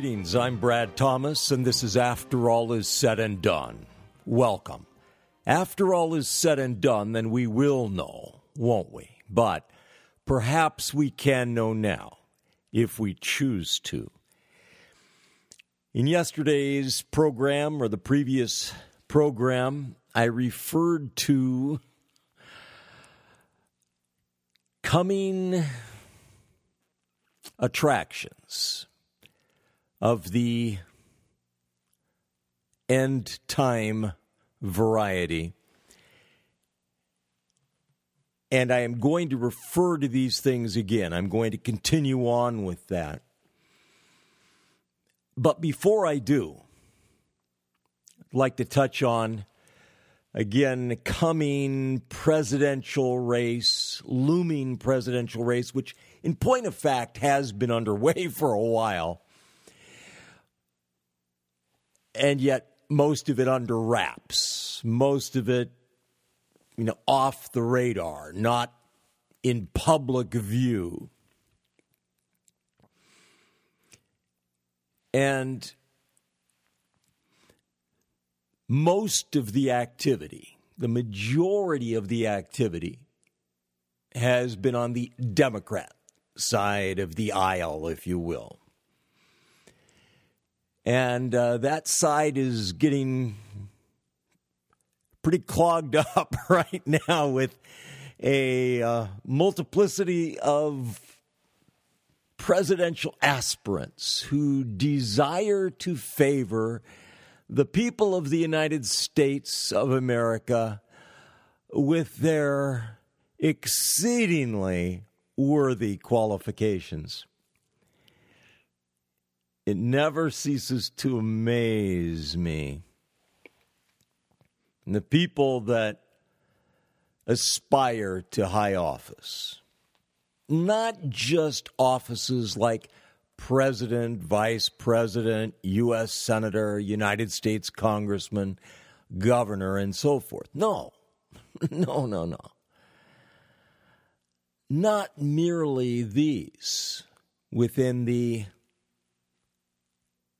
Greetings, I'm Brad Thomas, and this is After All Is Said and Done. Welcome. After all is said and done, then we will know, won't we? But perhaps we can know now, if we choose to. In yesterday's program, or the previous program, I referred to coming attractions of the end time variety. And I am going to refer to these things again. I'm going to continue on with that. But before I do, I'd like to touch on again coming presidential race, looming presidential race, which in point of fact has been underway for a while. And yet most of it under wraps, most of it, you know, off the radar, not in public view. And most of the activity, the majority of the activity, has been on the Democrat side of the aisle, if you will. And uh, that side is getting pretty clogged up right now with a uh, multiplicity of presidential aspirants who desire to favor the people of the United States of America with their exceedingly worthy qualifications it never ceases to amaze me. And the people that aspire to high office, not just offices like president, vice president, U.S. senator, United States congressman, governor, and so forth. No, no, no, no. Not merely these within the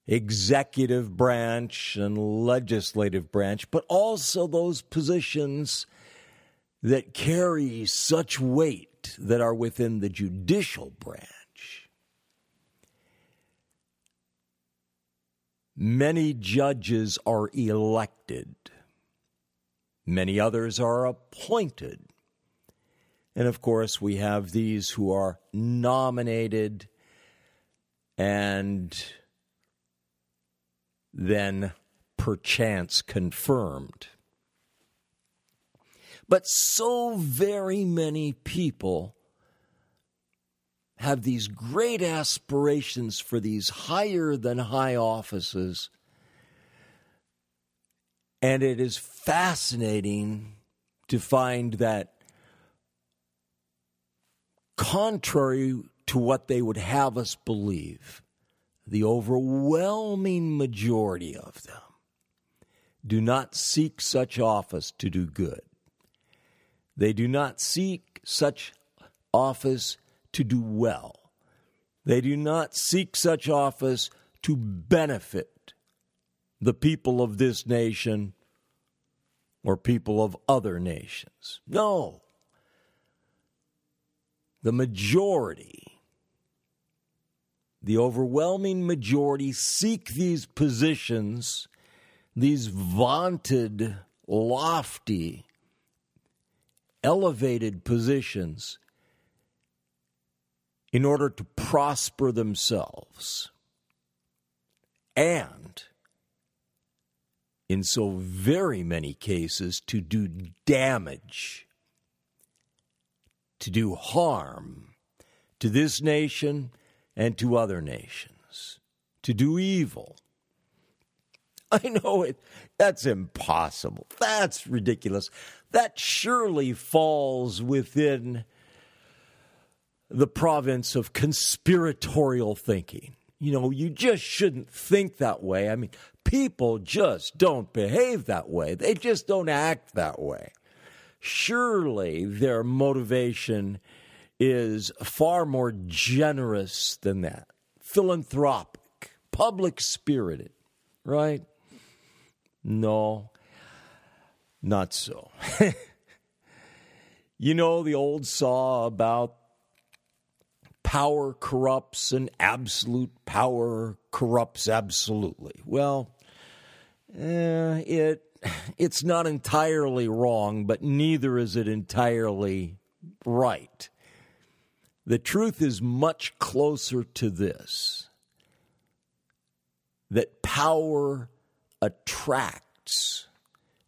executive branch and legislative branch, but also those positions that carry such weight that are within the judicial branch. Many judges are elected, many others are appointed. And of course, we have these who are nominated and then perchance confirmed. But so very many people have these great aspirations for these higher than high offices. And it is fascinating to find that, contrary to what they would have us believe, the overwhelming majority of them do not seek such office to do good. They do not seek such office to do well. They do not seek such office to benefit the people of this nation or people of other nations. No. The majority the overwhelming majority seek these positions, these vaunted, lofty, elevated positions, in order to prosper themselves. And, in so very many cases, to do damage, to do harm to this nation and to other nations to do evil. I know it. That's impossible. That's ridiculous. That surely falls within the province of conspiratorial thinking. You know, you just shouldn't think that way. I mean, people just don't behave that way, they just don't act that way. Surely their motivation is far more generous than that, philanthropic, public spirited, right? No, not so. you know the old saw about power corrupts and absolute power corrupts absolutely. Well, eh, it it's not entirely wrong, but neither is it entirely right. The truth is much closer to this that power attracts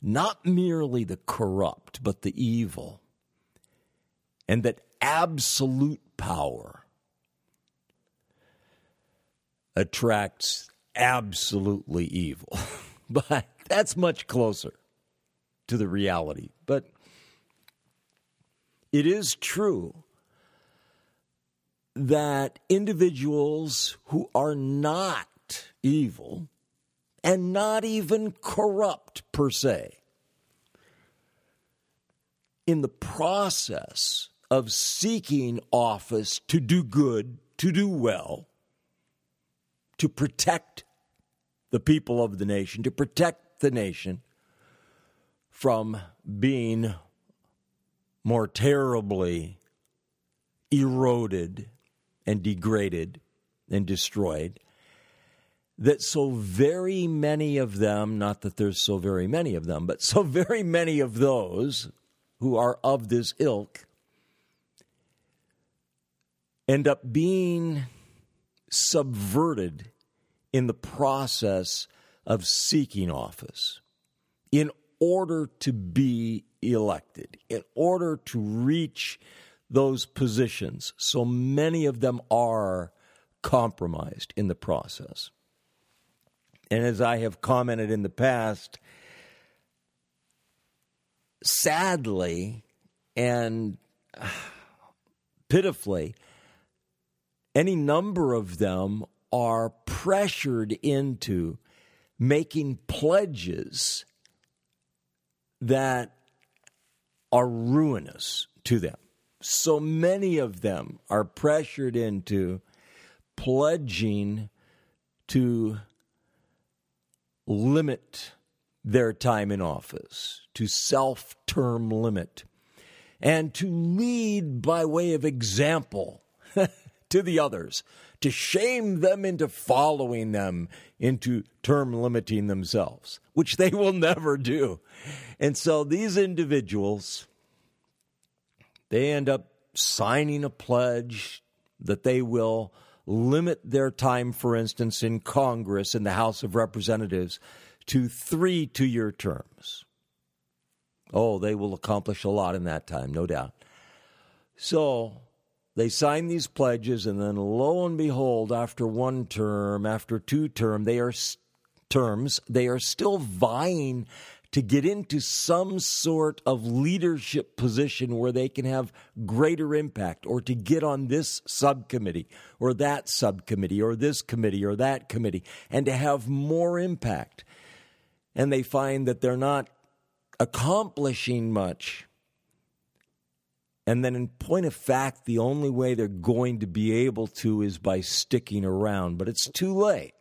not merely the corrupt, but the evil, and that absolute power attracts absolutely evil. but that's much closer to the reality. But it is true that individuals who are not evil and not even corrupt per se, in the process of seeking office to do good, to do well, to protect the people of the nation, to protect the nation from being more terribly eroded and degraded and destroyed. That so very many of them, not that there's so very many of them, but so very many of those who are of this ilk end up being subverted in the process of seeking office in order to be elected, in order to reach those positions. So many of them are compromised in the process. And as I have commented in the past, sadly and pitifully, any number of them are pressured into making pledges that are ruinous to them. So many of them are pressured into pledging to limit their time in office, to self term limit, and to lead by way of example to the others to shame them into following them into term limiting themselves, which they will never do. And so these individuals, they end up signing a pledge that they will limit their time, for instance, in Congress, in the House of Representatives, to three two year terms. Oh, they will accomplish a lot in that time, no doubt. So they sign these pledges, and then lo and behold, after one term, after two term, they are terms, they are still vying to get into some sort of leadership position where they can have greater impact or to get on this subcommittee or that subcommittee or this committee or that committee and to have more impact. And they find that they're not accomplishing much and then, in point of fact, the only way they're going to be able to is by sticking around. But it's too late.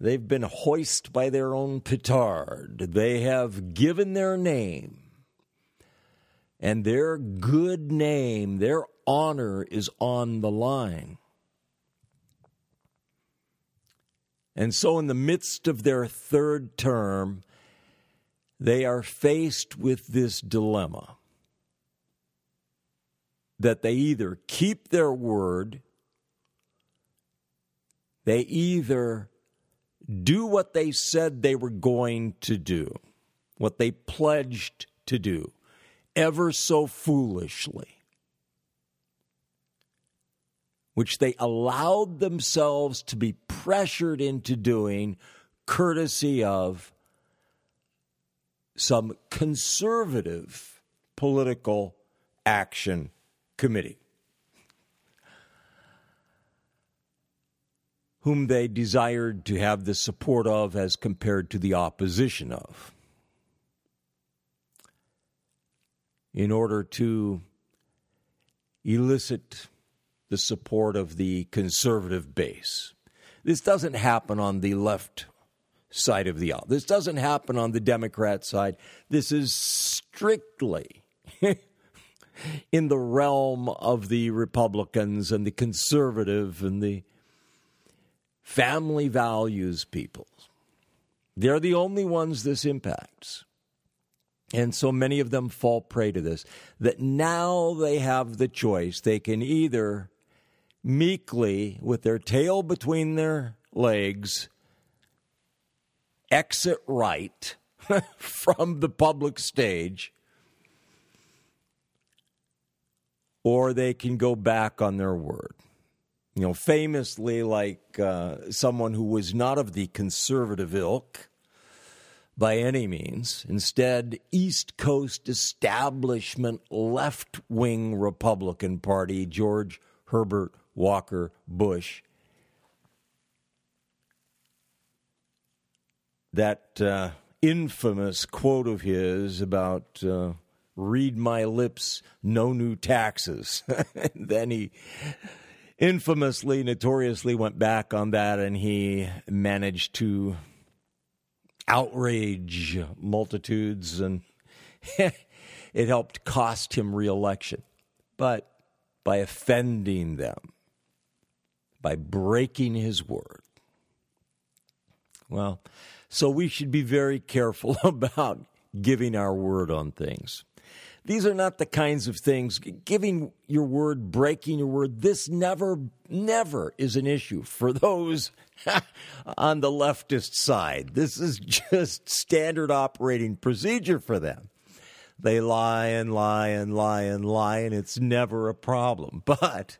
They've been hoist by their own petard. They have given their name. And their good name, their honor is on the line. And so, in the midst of their third term, they are faced with this dilemma that they either keep their word, they either do what they said they were going to do, what they pledged to do, ever so foolishly, which they allowed themselves to be pressured into doing courtesy of some conservative political action committee, whom they desired to have the support of as compared to the opposition of. In order to elicit the support of the conservative base. This doesn't happen on the left side of the aisle. This doesn't happen on the Democrat side. This is strictly in the realm of the Republicans and the conservative and the family values people. They're the only ones this impacts. And so many of them fall prey to this that now they have the choice. They can either meekly, with their tail between their legs, exit right from the public stage, or they can go back on their word. You know, famously, like uh, someone who was not of the conservative ilk by any means. Instead, East Coast establishment left wing Republican Party, George Herbert Walker Bush. That uh, infamous quote of his about uh, read my lips, no new taxes. then he infamously, notoriously went back on that and he managed to outrage multitudes and it helped cost him reelection. But by offending them, by breaking his word. Well, so we should be very careful about giving our word on things. These are not the kinds of things, giving your word, breaking your word, this never, never is an issue for those on the leftist side. This is just standard operating procedure for them. They lie and lie and lie and lie, and it's never a problem. But,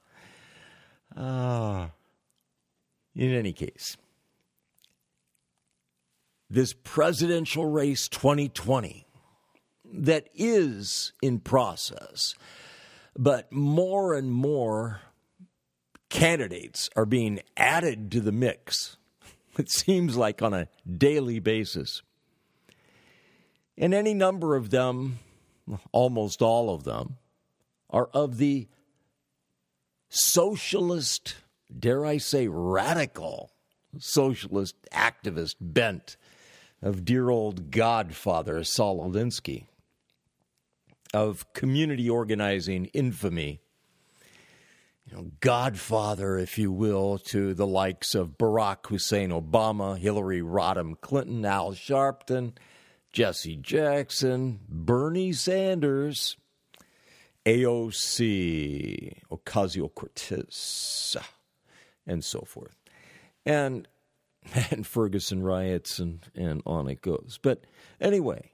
uh, in any case, this presidential race 2020 that is in process, but more and more candidates are being added to the mix. It seems like on a daily basis. And any number of them, almost all of them, are of the socialist, dare I say, radical socialist activist bent of dear old godfather Saul Alinsky of community organizing infamy. You know, godfather, if you will, to the likes of Barack Hussein Obama, Hillary Rodham Clinton, Al Sharpton, Jesse Jackson, Bernie Sanders, AOC, Ocasio Cortez, and so forth. And and Ferguson riots and, and on it goes. But anyway,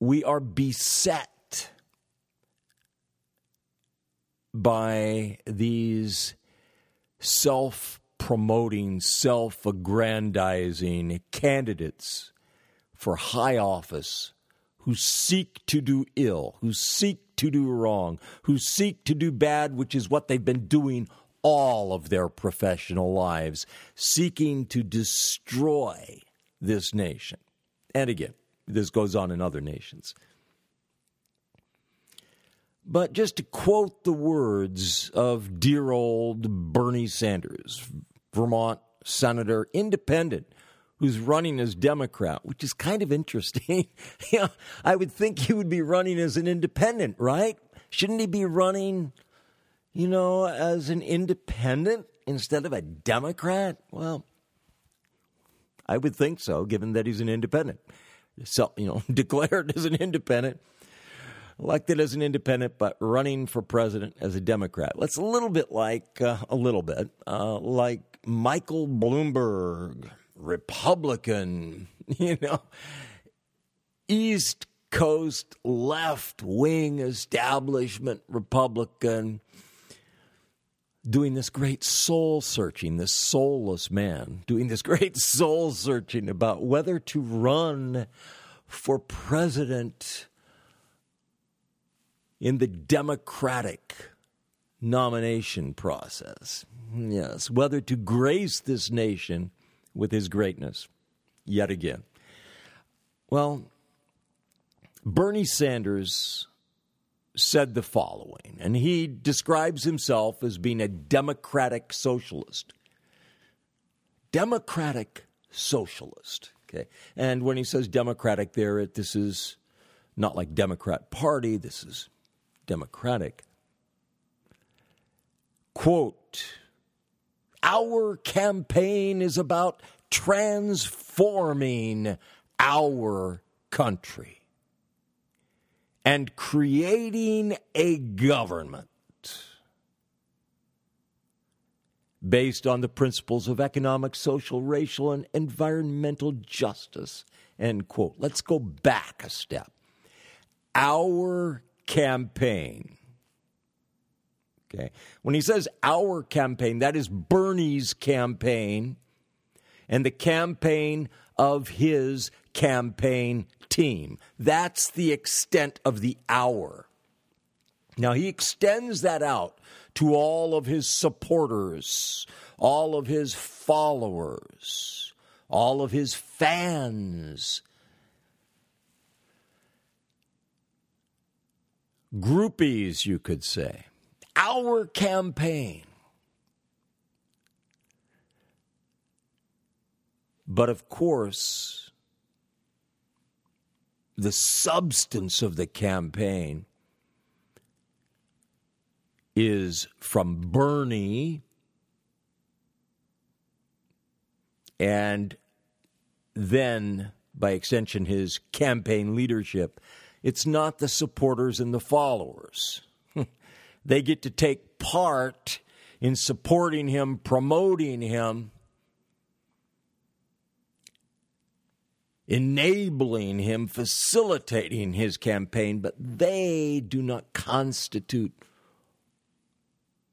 we are beset by these self promoting, self aggrandizing candidates for high office who seek to do ill, who seek to do wrong, who seek to do bad, which is what they've been doing all of their professional lives, seeking to destroy this nation. And again, this goes on in other nations. But just to quote the words of dear old Bernie Sanders, Vermont senator, independent, who's running as Democrat, which is kind of interesting. I would think he would be running as an independent, right? Shouldn't he be running, you know, as an independent instead of a Democrat? Well, I would think so, given that he's an independent self, you know, declared as an independent, elected as an independent, but running for president as a Democrat. That's a little bit like uh, a little bit uh, like Michael Bloomberg, Republican, you know, East Coast left wing establishment Republican doing this great soul searching, this soulless man doing this great soul searching about whether to run for president in the Democratic nomination process. Yes, whether to grace this nation with his greatness yet again. Well, Bernie Sanders said the following, and he describes himself as being a democratic socialist. Democratic socialist. Okay. And when he says democratic there, it, this is not like Democrat Party, this is democratic. Quote Our campaign is about transforming our country and creating a government based on the principles of economic, social, racial, and environmental justice. End quote. Let's go back a step. Our campaign. Okay. When he says our campaign, that is Bernie's campaign and the campaign of his campaign team. That's the extent of the hour. Now, he extends that out to all of his supporters, all of his followers, all of his fans. Groupies, you could say. Our campaign. But of course, the substance of the campaign is from Bernie and then, by extension, his campaign leadership. It's not the supporters and the followers. they get to take part in supporting him, promoting him, enabling him, facilitating his campaign, but they do not constitute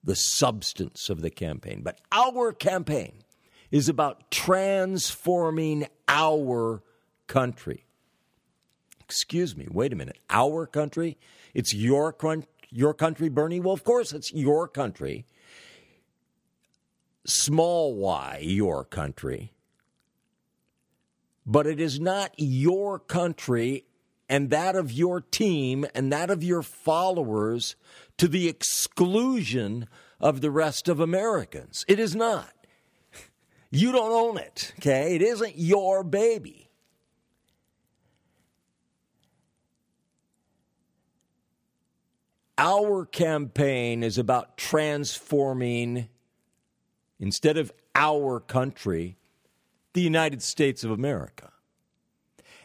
the substance of the campaign. But our campaign is about transforming our country. Excuse me, wait a minute. Our country? It's your, your country, Bernie? Well, of course it's your country. Small y, your country. But it is not your country and that of your team and that of your followers to the exclusion of the rest of Americans. It is not. You don't own it, okay? It isn't your baby. Our campaign is about transforming, instead of our country, the United States of America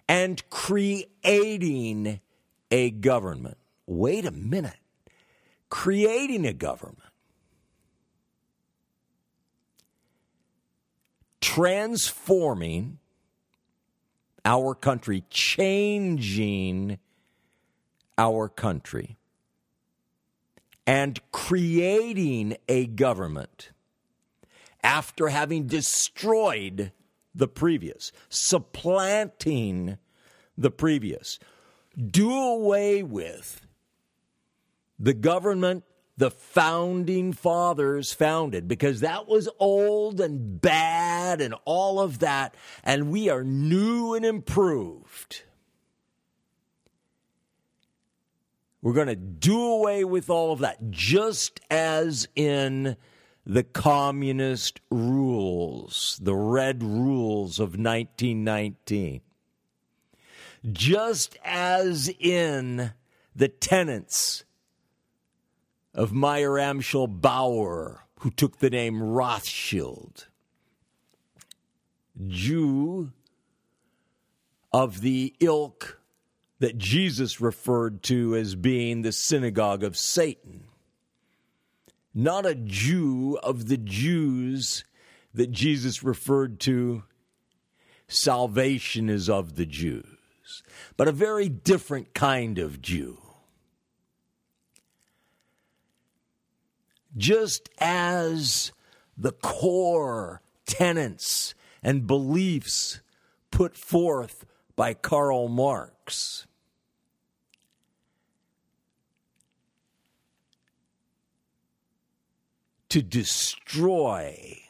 and creating a government. Wait a minute. Creating a government, transforming our country, changing our country, and creating a government after having destroyed the previous, supplanting the previous. Do away with the government the founding fathers founded because that was old and bad and all of that, and we are new and improved. We're going to do away with all of that, just as in the communist rules, the red rules of 1919. Just as in the tenets of Mayer Amschel Bauer, who took the name Rothschild. Jew of the ilk that Jesus referred to as being the synagogue of Satan. Not a Jew of the Jews that Jesus referred to, salvation is of the Jews, but a very different kind of Jew just as the core tenets and beliefs put forth by Karl Marx. To destroy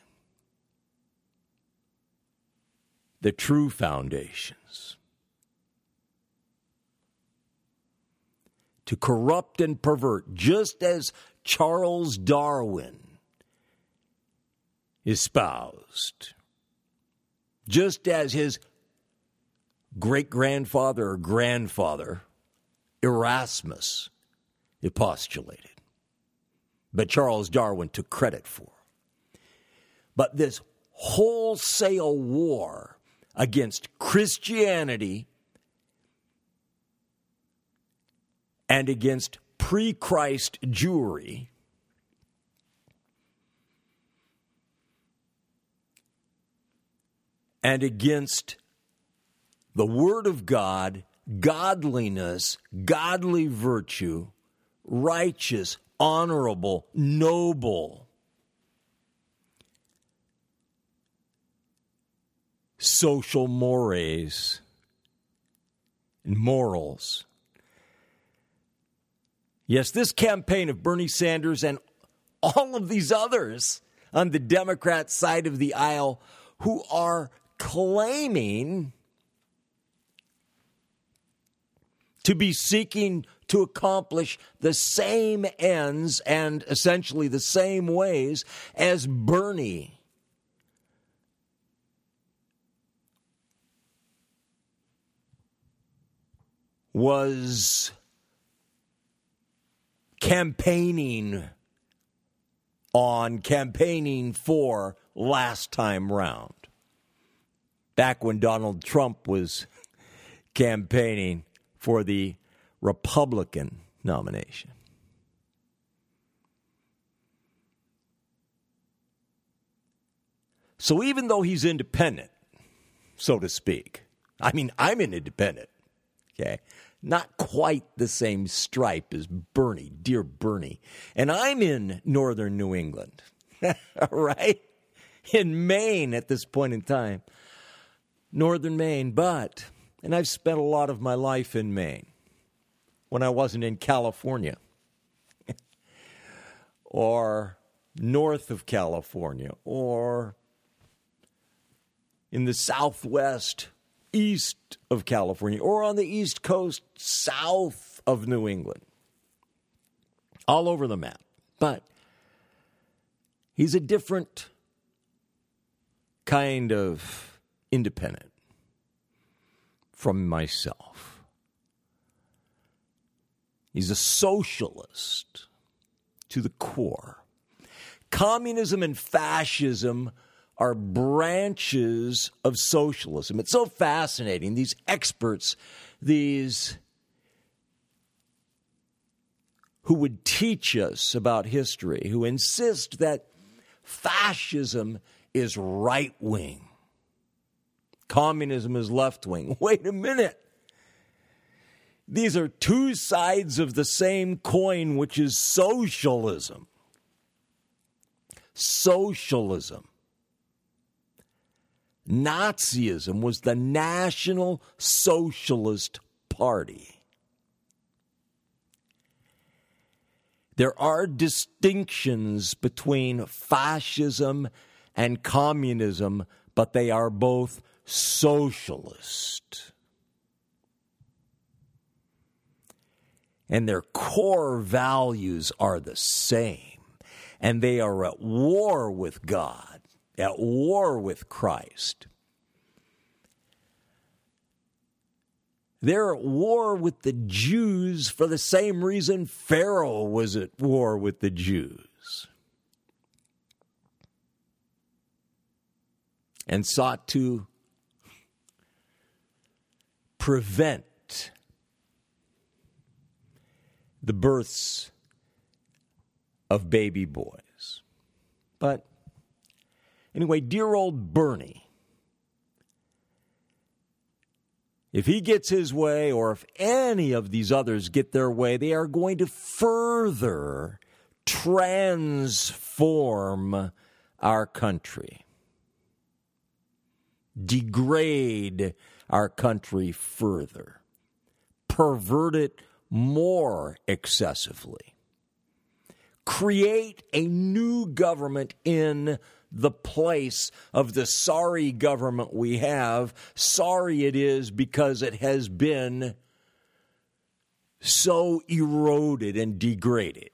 the true foundations, to corrupt and pervert, just as Charles Darwin espoused, just as his great grandfather or grandfather, Erasmus, postulated, but Charles Darwin took credit for. But this wholesale war against Christianity and against pre Christ Jewry. And against the Word of God, godliness, godly virtue, righteous, honorable, noble, social mores and morals. Yes, this campaign of Bernie Sanders and all of these others on the Democrat side of the aisle who are claiming to be seeking to accomplish the same ends and essentially the same ways as Bernie. Was campaigning on, campaigning for last time round. Back when Donald Trump was campaigning for the Republican nomination. So even though he's independent, so to speak, I mean, I'm an independent, okay? not quite the same stripe as Bernie, dear Bernie. And I'm in northern New England, right? In Maine at this point in time. Northern Maine, but, and I've spent a lot of my life in Maine when I wasn't in California or north of California or in the southwest east of California or on the East Coast south of New England. All over the map. But he's a different kind of independent from myself. He's a socialist to the core. Communism and fascism are branches of socialism. It's so fascinating. These experts, these who would teach us about history, who insist that fascism is right wing, communism is left wing. Wait a minute. These are two sides of the same coin, which is socialism. Socialism. Nazism was the National Socialist Party. There are distinctions between fascism and communism, but they are both socialist. And their core values are the same. And they are at war with God at war with Christ. They're at war with the Jews for the same reason Pharaoh was at war with the Jews and sought to prevent the births of baby boys. But Anyway, dear old Bernie, if he gets his way, or if any of these others get their way, they are going to further transform our country, degrade our country further, pervert it more excessively, create a new government in the place of the sorry government we have. Sorry it is because it has been so eroded and degraded.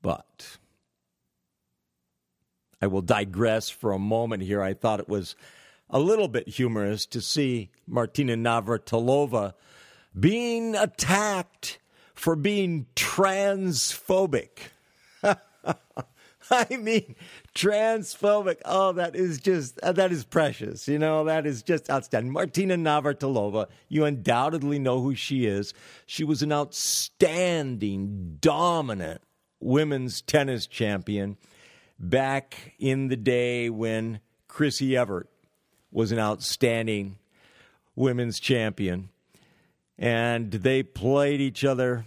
But I will digress for a moment here. I thought it was a little bit humorous to see Martina Navratilova being attacked for being transphobic. I mean, transphobic. Oh, that is just, uh, that is precious. You know, that is just outstanding. Martina Navratilova, you undoubtedly know who she is. She was an outstanding, dominant women's tennis champion back in the day when Chrissy Evert was an outstanding women's champion. And they played each other.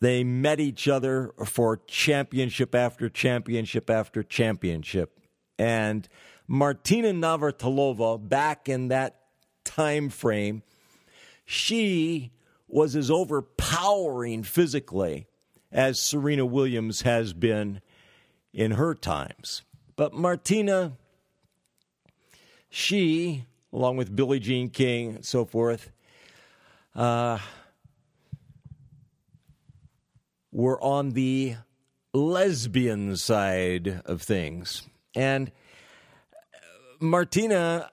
They met each other for championship after championship after championship. And Martina Navratilova, back in that time frame, she was as overpowering physically as Serena Williams has been in her times. But Martina, she, along with Billie Jean King and so forth, uh, were on the lesbian side of things. And Martina,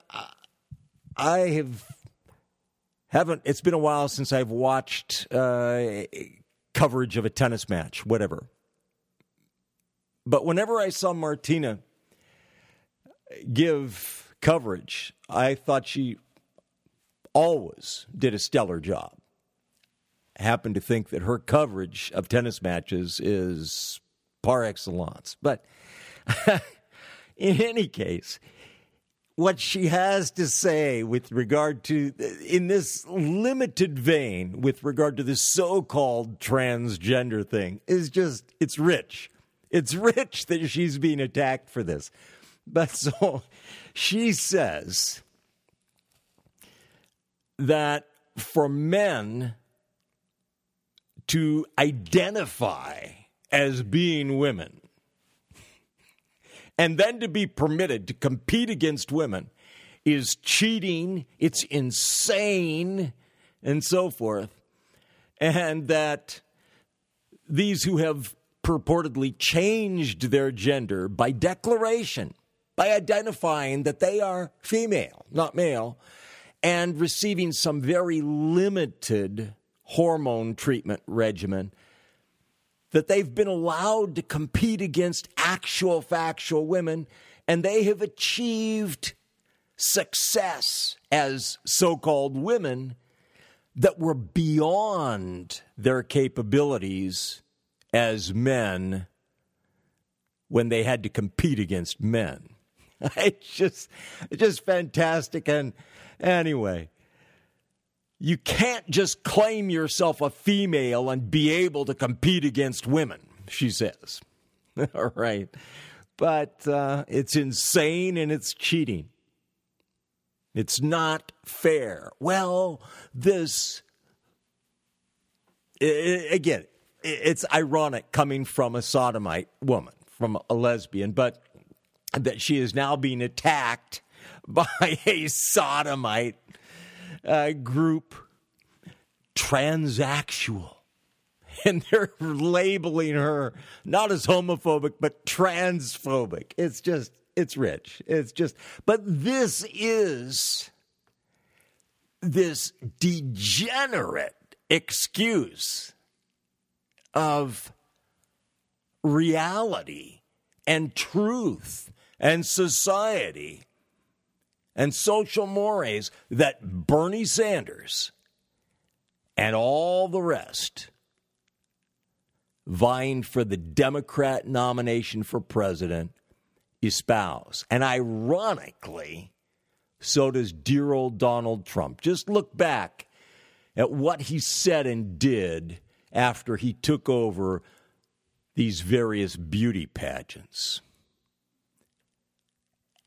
I have haven't. It's been a while since I've watched uh, coverage of a tennis match, whatever. But whenever I saw Martina give coverage, I thought she always did a stellar job. I happen to think that her coverage of tennis matches is par excellence. But in any case, what she has to say with regard to, in this limited vein, with regard to this so called transgender thing, is just, it's rich. It's rich that she's being attacked for this. But so she says that for men to identify as being women and then to be permitted to compete against women is cheating, it's insane, and so forth. And that these who have purportedly changed their gender by declaration, by identifying that they are female, not male, and receiving some very limited hormone treatment regimen, that they've been allowed to compete against actual factual women, and they have achieved success as so called women that were beyond their capabilities as men when they had to compete against men. It's just it's just fantastic and anyway, you can't just claim yourself a female and be able to compete against women, she says. All right. But uh, it's insane and it's cheating. It's not fair. Well, this, again, it's ironic coming from a sodomite woman, from a lesbian, but that she is now being attacked by a sodomite uh, group, transsexual. And they're labeling her not as homophobic, but transphobic. It's just, it's rich. It's just, but this is this degenerate excuse of reality and truth and society and social mores that Bernie Sanders and all the rest vying for the Democrat nomination for president espouse. And ironically, so does dear old Donald Trump. Just look back at what he said and did after he took over these various beauty pageants.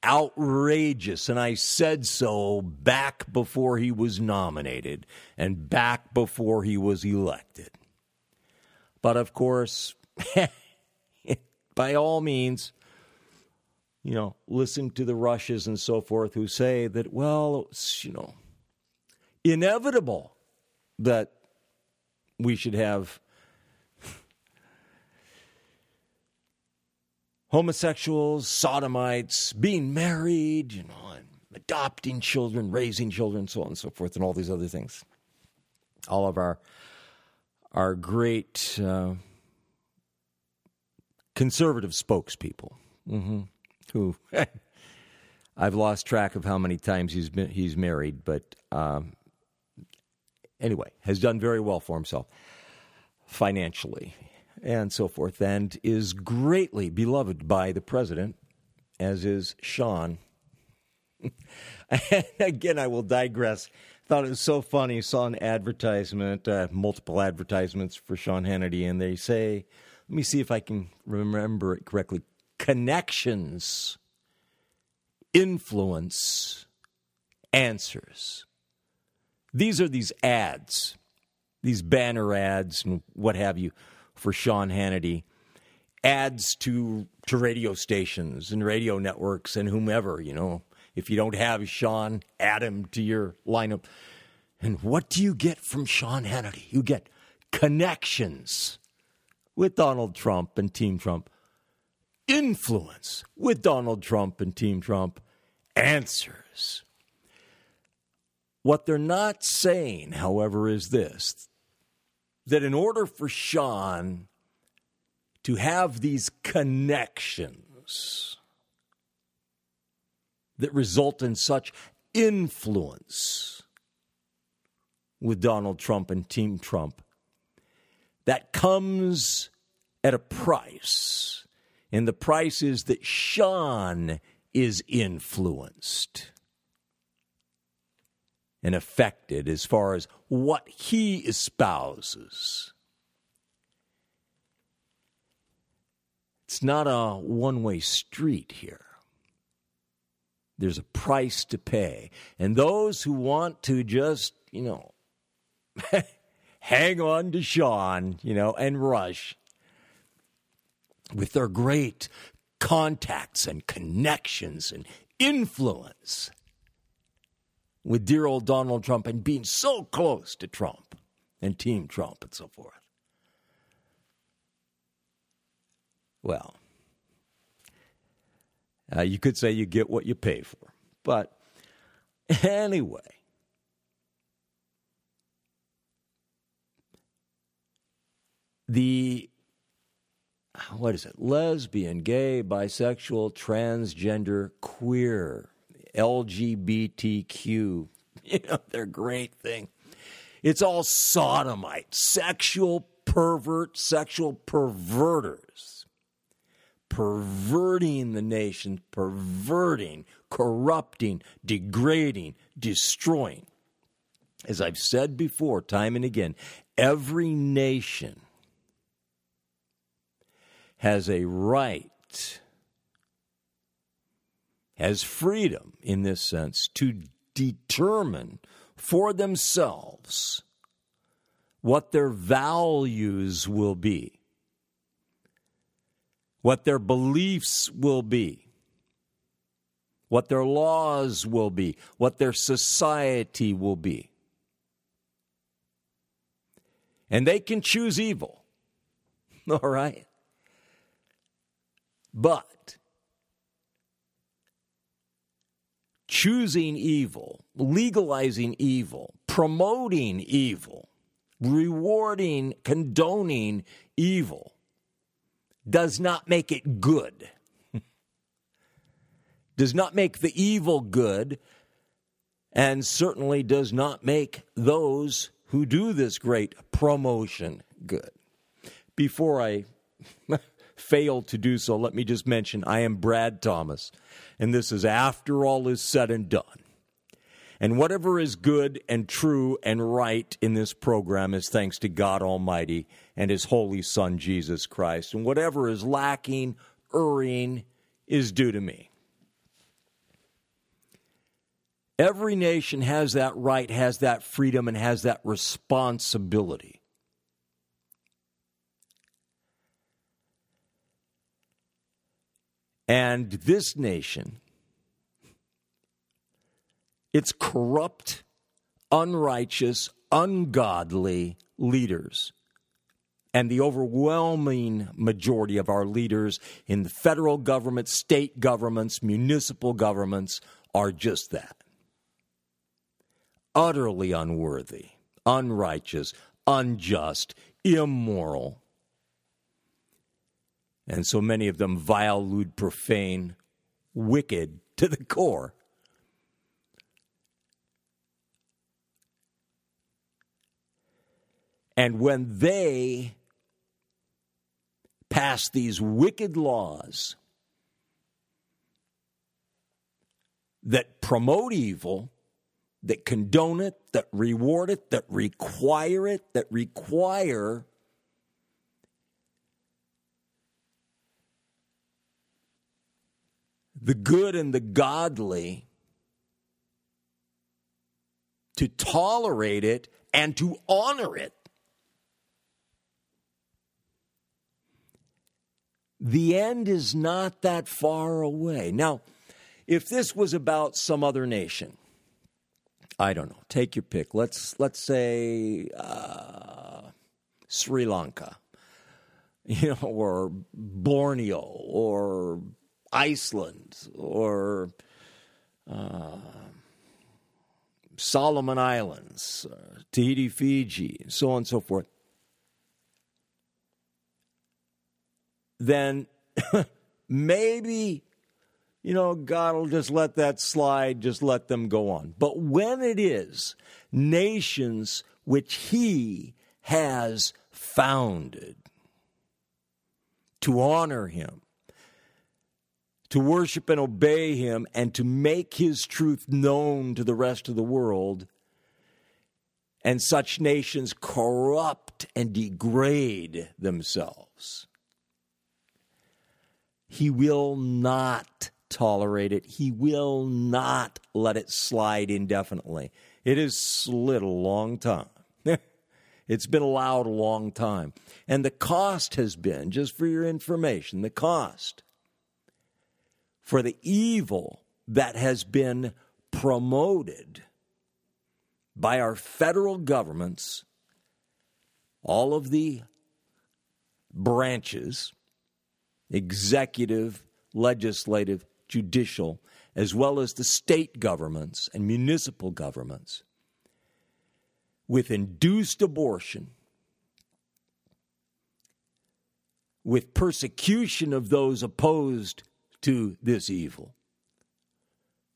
Outrageous, and I said so back before he was nominated and back before he was elected. But of course, by all means, you know, listen to the Rushes and so forth who say that, well, it's, you know, inevitable that we should have homosexuals, sodomites, being married, you know, and adopting children, raising children, so on and so forth, and all these other things. All of our our great uh, conservative spokespeople, mm-hmm, who I've lost track of how many times he's been he's married, but um, anyway, has done very well for himself financially and so forth, and is greatly beloved by the president, as is Sean. Again, I will digress. Thought it was so funny. Saw an advertisement, uh, multiple advertisements for Sean Hannity, and they say, let me see if I can remember it correctly connections, influence, answers. These are these ads, these banner ads, and what have you for Sean Hannity, ads to to radio stations and radio networks and whomever, you know. If you don't have Sean, add him to your lineup. And what do you get from Sean Hannity? You get connections with Donald Trump and Team Trump, influence with Donald Trump and Team Trump, answers. What they're not saying, however, is this that in order for Sean to have these connections that result in such influence with Donald Trump and Team Trump, that comes at a price. And the price is that Sean is influenced and affected as far as what he espouses. It's not a one way street here. There's a price to pay. And those who want to just, you know, hang on to Sean, you know, and rush with their great contacts and connections and influence with dear old Donald Trump and being so close to Trump and Team Trump and so forth. Well, uh, you could say you get what you pay for. But anyway, the what is it? Lesbian, gay, bisexual, transgender, queer LGBTQ. You know, they're great thing. It's all sodomite, sexual pervert, sexual perverters, perverting the nation, perverting, corrupting, degrading, destroying. As I've said before, time and again, every nation has a right has freedom in this sense to determine for themselves what their values will be, what their beliefs will be, what their laws will be, what their society will be. And they can choose evil. All right? But choosing evil, legalizing evil, promoting evil, rewarding, condoning evil does not make it good. does not make the evil good, and certainly does not make those who do this great promotion good. Before I failed to do so, let me just mention I am Brad Thomas, and this is after all is said and done. And whatever is good and true and right in this program is thanks to God Almighty and His Holy Son, Jesus Christ. And whatever is lacking, erring, is due to me. Every nation has that right, has that freedom, and has that responsibility And this nation, its corrupt, unrighteous, ungodly leaders, and the overwhelming majority of our leaders in the federal government, state governments, municipal governments are just that utterly unworthy, unrighteous, unjust, immoral. And so many of them vile, lewd, profane, wicked to the core. And when they pass these wicked laws that promote evil, that condone it, that reward it, that require it, that require the good and the godly to tolerate it and to honor it. The end is not that far away. Now, if this was about some other nation, I don't know. Take your pick. Let's let's say uh, Sri Lanka, you know, or Borneo, or Iceland, or uh, Solomon Islands, uh, Tahiti, Fiji, so on and so forth. Then maybe you know, God will just let that slide, just let them go on. But when it is nations which He has founded to honor Him, to worship and obey Him, and to make His truth known to the rest of the world, and such nations corrupt and degrade themselves. He will not tolerate it. He will not let it slide indefinitely. It has slid a long time. it's been allowed a long time. And the cost has been, just for your information, the cost for the evil that has been promoted by our federal governments, all of the branches, executive, legislative, judicial, as well as the state governments and municipal governments, with induced abortion, with persecution of those opposed to this evil,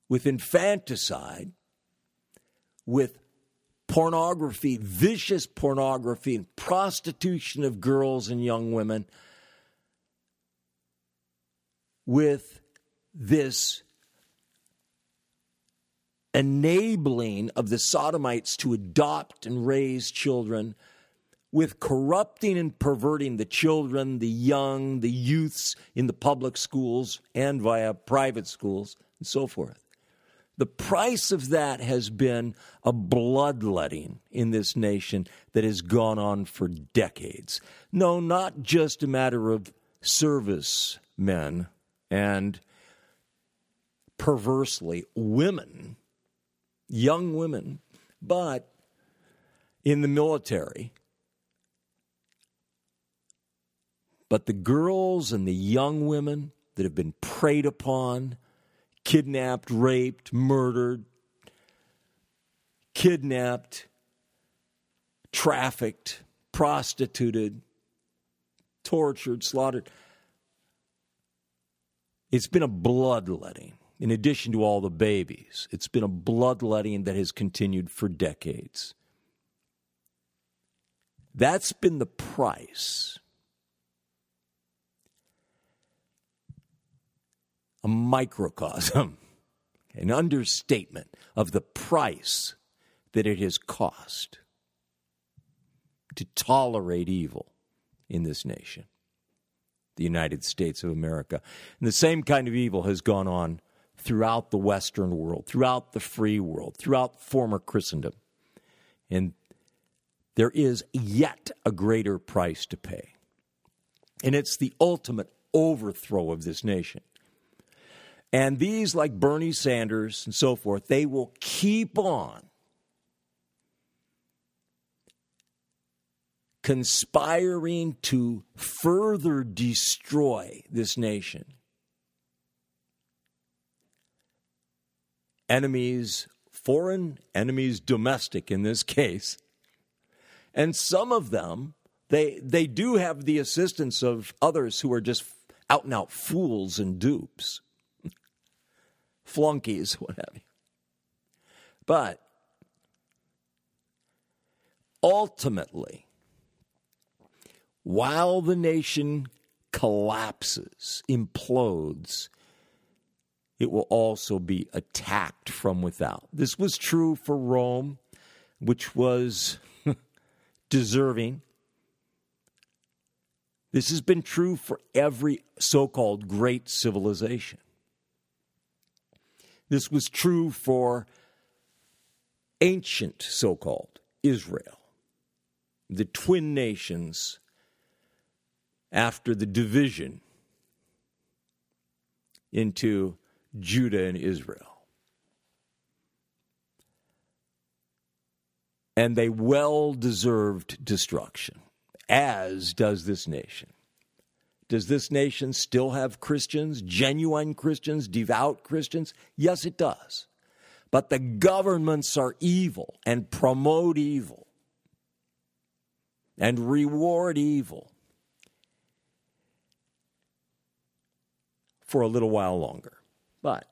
with infanticide, with pornography, vicious pornography, and prostitution of girls and young women, with this enabling of the Sodomites to adopt and raise children, with corrupting and perverting the children, the young, the youths in the public schools and via private schools, and so forth. The price of that has been a bloodletting in this nation that has gone on for decades. No, not just a matter of service men and perversely women, young women, but in the military. But the girls and the young women that have been preyed upon, kidnapped, raped, murdered, kidnapped, trafficked, prostituted, tortured, slaughtered. It's been a bloodletting in addition to all the babies. It's been a bloodletting that has continued for decades. That's been the price. A microcosm, an understatement of the price that it has cost to tolerate evil in this nation, the United States of America. And the same kind of evil has gone on throughout the Western world, throughout the free world, throughout former Christendom. And there is yet a greater price to pay. And it's the ultimate overthrow of this nation. And these, like Bernie Sanders and so forth, they will keep on conspiring to further destroy this nation. Enemies, foreign, enemies, domestic in this case. And some of them, they, they do have the assistance of others who are just out and out fools and dupes, flunkies, what have you. But ultimately, while the nation collapses, implodes, it will also be attacked from without. This was true for Rome, which was deserving. This has been true for every so called great civilization. This was true for ancient so called Israel, the twin nations after the division into Judah and Israel. And they well deserved destruction, as does this nation. Does this nation still have Christians, genuine Christians, devout Christians? Yes, it does. But the governments are evil and promote evil and reward evil. for a little while longer. But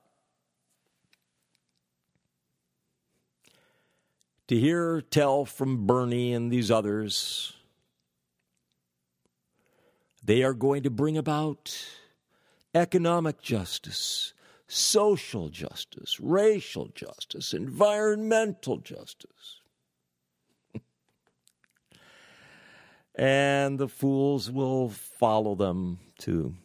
to hear tell from Bernie and these others, they are going to bring about economic justice, social justice, racial justice, environmental justice. and the fools will follow them to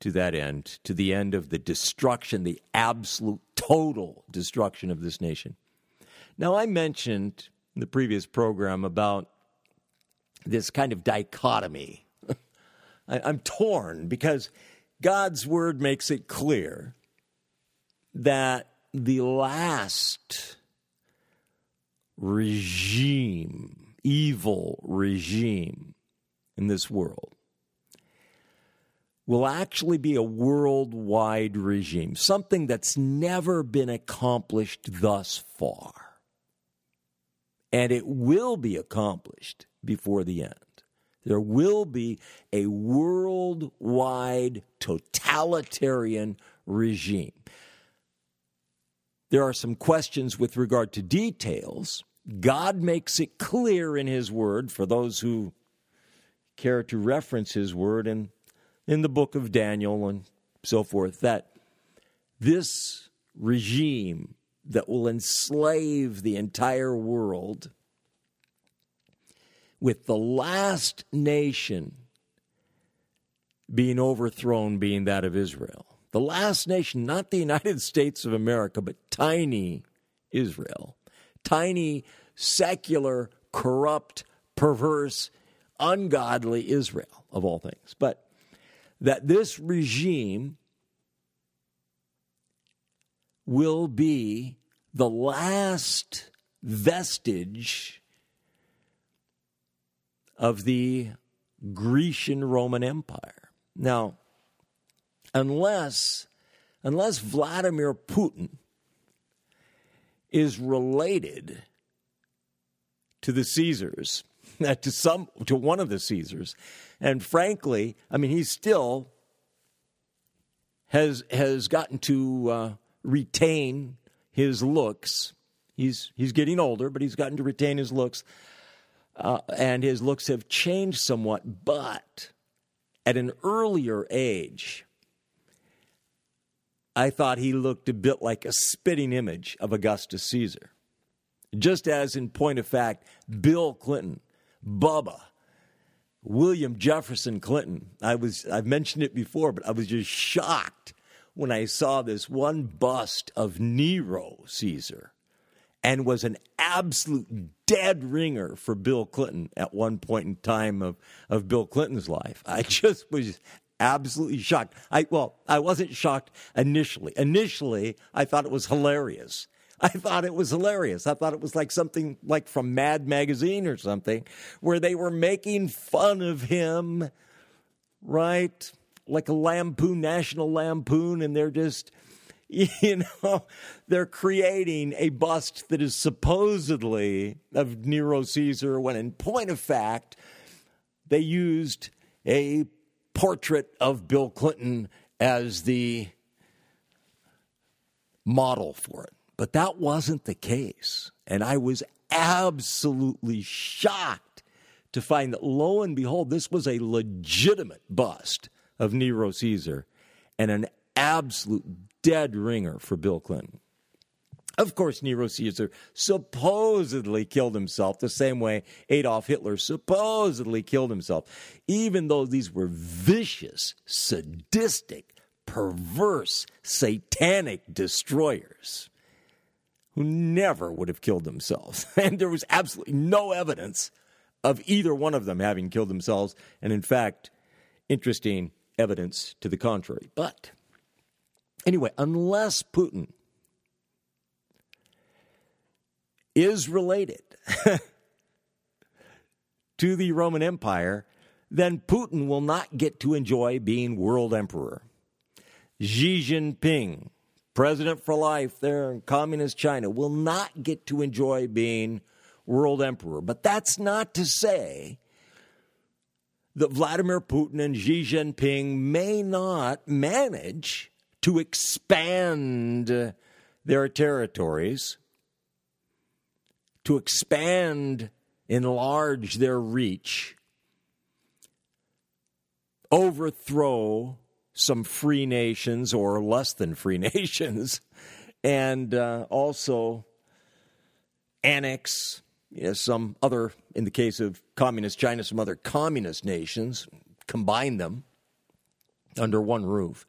to that end, to the end of the destruction, the absolute total destruction of this nation. Now, I mentioned in the previous program about this kind of dichotomy. I, am torn because God's word makes it clear that the last regime, evil regime in this world, will actually be a worldwide regime, something that's never been accomplished thus far. And it will be accomplished before the end. There will be a worldwide totalitarian regime. There are some questions with regard to details. God makes it clear in His Word for those who care to reference His Word, and in the book of Daniel and so forth that this regime that will enslave the entire world, with the last nation being overthrown being that of Israel. The last nation, not the United States of America, but tiny Israel. Tiny, secular, corrupt, perverse, ungodly Israel, of all things. But that this regime will be the last vestige of the Grecian Roman Empire. Now, unless unless Vladimir Putin is related to the Caesars, to some to one of the Caesars, and frankly, I mean, he still has has gotten to uh, retain his looks. He's he's getting older, but he's gotten to retain his looks, uh, and his looks have changed somewhat. But at an earlier age, I thought he looked a bit like a spitting image of Augustus Caesar. Just as, in point of fact, Bill Clinton, Bubba, William Jefferson Clinton. I was I've mentioned it before, but I was just shocked when I saw this one bust of Nero Caesar and was an absolute dead ringer for Bill Clinton at one point in time of, of Bill Clinton's life. I just was absolutely shocked. I well, I wasn't shocked initially. Initially, I thought it was hilarious. I thought it was hilarious. I thought it was like something like from Mad Magazine or something, where they were making fun of him, right? Like a lampoon, national lampoon, and they're just, you know, they're creating a bust that is supposedly of Nero Caesar, when in point of fact, they used a portrait of Bill Clinton as the model for it. But that wasn't the case. And I was absolutely shocked to find that, lo and behold, this was a legitimate bust of Nero Caesar and an absolute dead ringer for Bill Clinton. Of course, Nero Caesar supposedly killed himself the same way Adolf Hitler supposedly killed himself, even though these were vicious, sadistic, perverse, satanic destroyers who never would have killed themselves. And there was absolutely no evidence of either one of them having killed themselves. And in fact, interesting evidence to the contrary. But anyway, unless Putin is related to the Roman Empire, then Putin will not get to enjoy being world emperor. Xi Jinping president for life there in communist China, will not get to enjoy being world emperor. But that's not to say that Vladimir Putin and Xi Jinping may not manage to expand their territories, to expand, enlarge their reach, overthrow some free nations or less than free nations, and uh, also annex you know, some other, in the case of communist China, some other communist nations, combine them under one roof.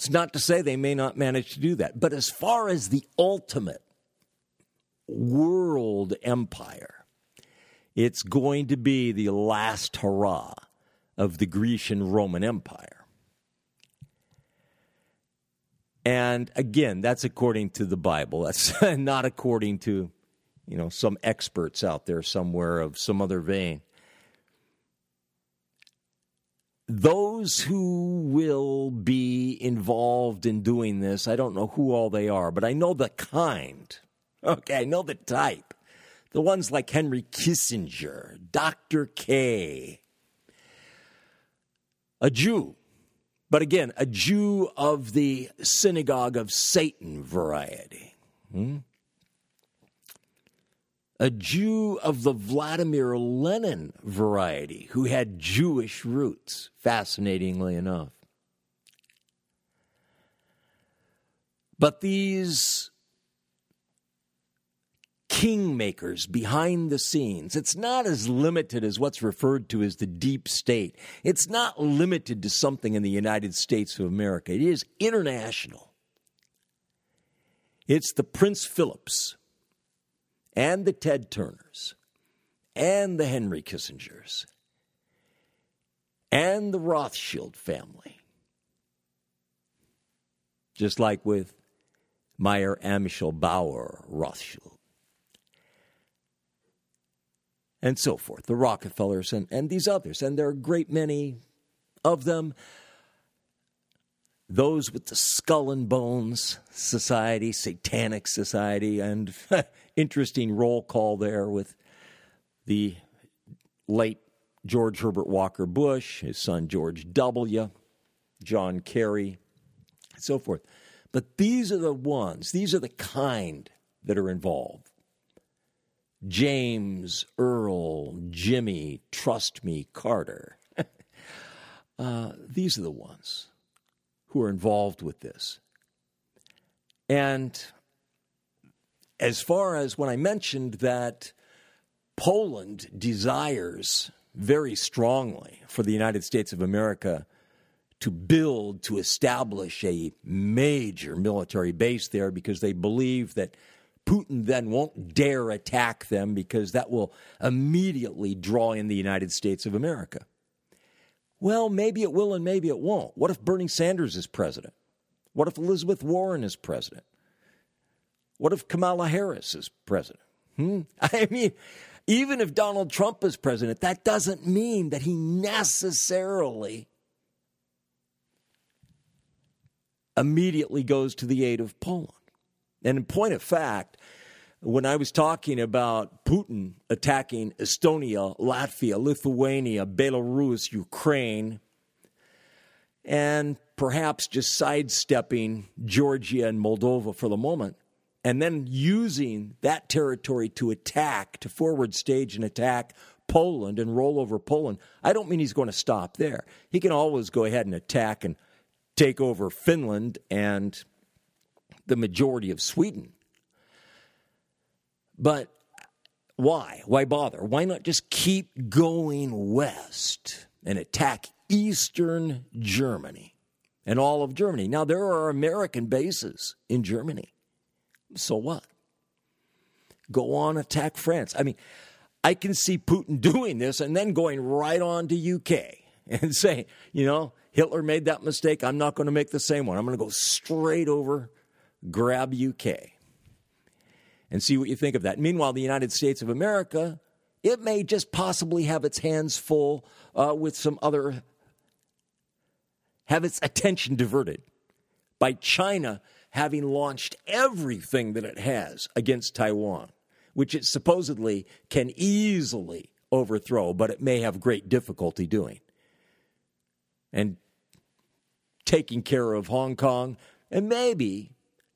It's not to say they may not manage to do that. But as far as the ultimate world empire, it's going to be the last hurrah of the Grecian Roman Empire. And again, that's according to the Bible. That's not according to, you know, some experts out there somewhere of some other vein. Those who will be involved in doing this, I don't know who all they are, but I know the kind. Okay, I know the type. The ones like Henry Kissinger, Dr. K, a Jew, but again, a Jew of the synagogue of Satan variety. Hmm? A Jew of the Vladimir Lenin variety who had Jewish roots, fascinatingly enough. But these kingmakers behind the scenes. It's not as limited as what's referred to as the deep state. It's not limited to something in the United States of America. It is international. It's the Prince Philips and the Ted Turners and the Henry Kissingers and the Rothschild family. Just like with Meyer Amschel Bauer Rothschild and so forth, the Rockefellers and, and these others. And there are a great many of them. Those with the skull and bones society, satanic society, and interesting roll call there with the late George Herbert Walker Bush, his son George W., John Kerry, and so forth. But these are the ones, these are the kind that are involved. James, Earl, Jimmy, Trust Me, Carter. uh, these are the ones who are involved with this. And as far as when I mentioned that Poland desires very strongly for the United States of America to build, to establish a major military base there because they believe that Putin then won't dare attack them because that will immediately draw in the United States of America. Well, maybe it will and maybe it won't. What if Bernie Sanders is president? What if Elizabeth Warren is president? What if Kamala Harris is president? Hmm? I mean, even if Donald Trump is president, that doesn't mean that he necessarily immediately goes to the aid of Poland. And in point of fact, when I was talking about Putin attacking Estonia, Latvia, Lithuania, Belarus, Ukraine, and perhaps just sidestepping Georgia and Moldova for the moment, and then using that territory to attack, to forward stage and attack Poland and roll over Poland, I don't mean he's going to stop there. He can always go ahead and attack and take over Finland and the majority of Sweden. But why? Why bother? Why not just keep going west and attack eastern Germany and all of Germany? Now, there are American bases in Germany. So what? Go on, attack France. I mean, I can see Putin doing this and then going right on to UK and saying, you know, Hitler made that mistake. I'm not going to make the same one. I'm going to go straight over, grab UK, and see what you think of that. Meanwhile, the United States of America, it may just possibly have its hands full uh, with some other, have its attention diverted by China having launched everything that it has against Taiwan, which it supposedly can easily overthrow, but it may have great difficulty doing and taking care of Hong Kong and maybe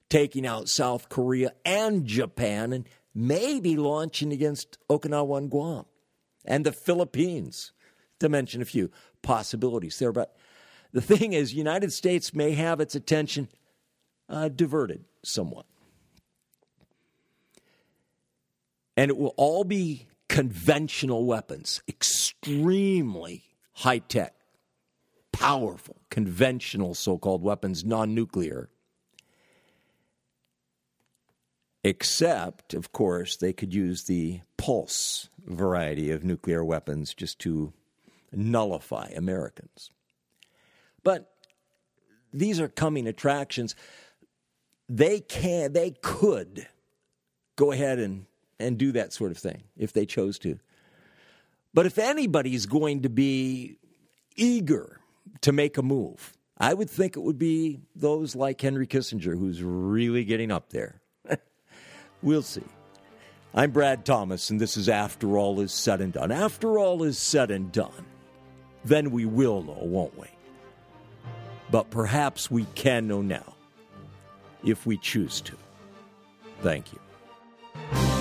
taking out South Korea and Japan and maybe launching against Okinawa and Guam and the Philippines, to mention a few possibilities there. But the thing is, United States may have its attention uh, diverted somewhat. And it will all be conventional weapons, extremely high tech, powerful, conventional so called weapons, non nuclear. Except, of course, they could use the pulse variety of nuclear weapons just to nullify Americans. But these are coming attractions. They can they could go ahead and, and do that sort of thing if they chose to. But if anybody's going to be eager to make a move. I would think it would be those like Henry Kissinger, who's really getting up there. we'll see. I'm Brad Thomas, and this is After All Is Said and Done. After all is said and done, then we will know, won't we? But perhaps we can know now, if we choose to. Thank you.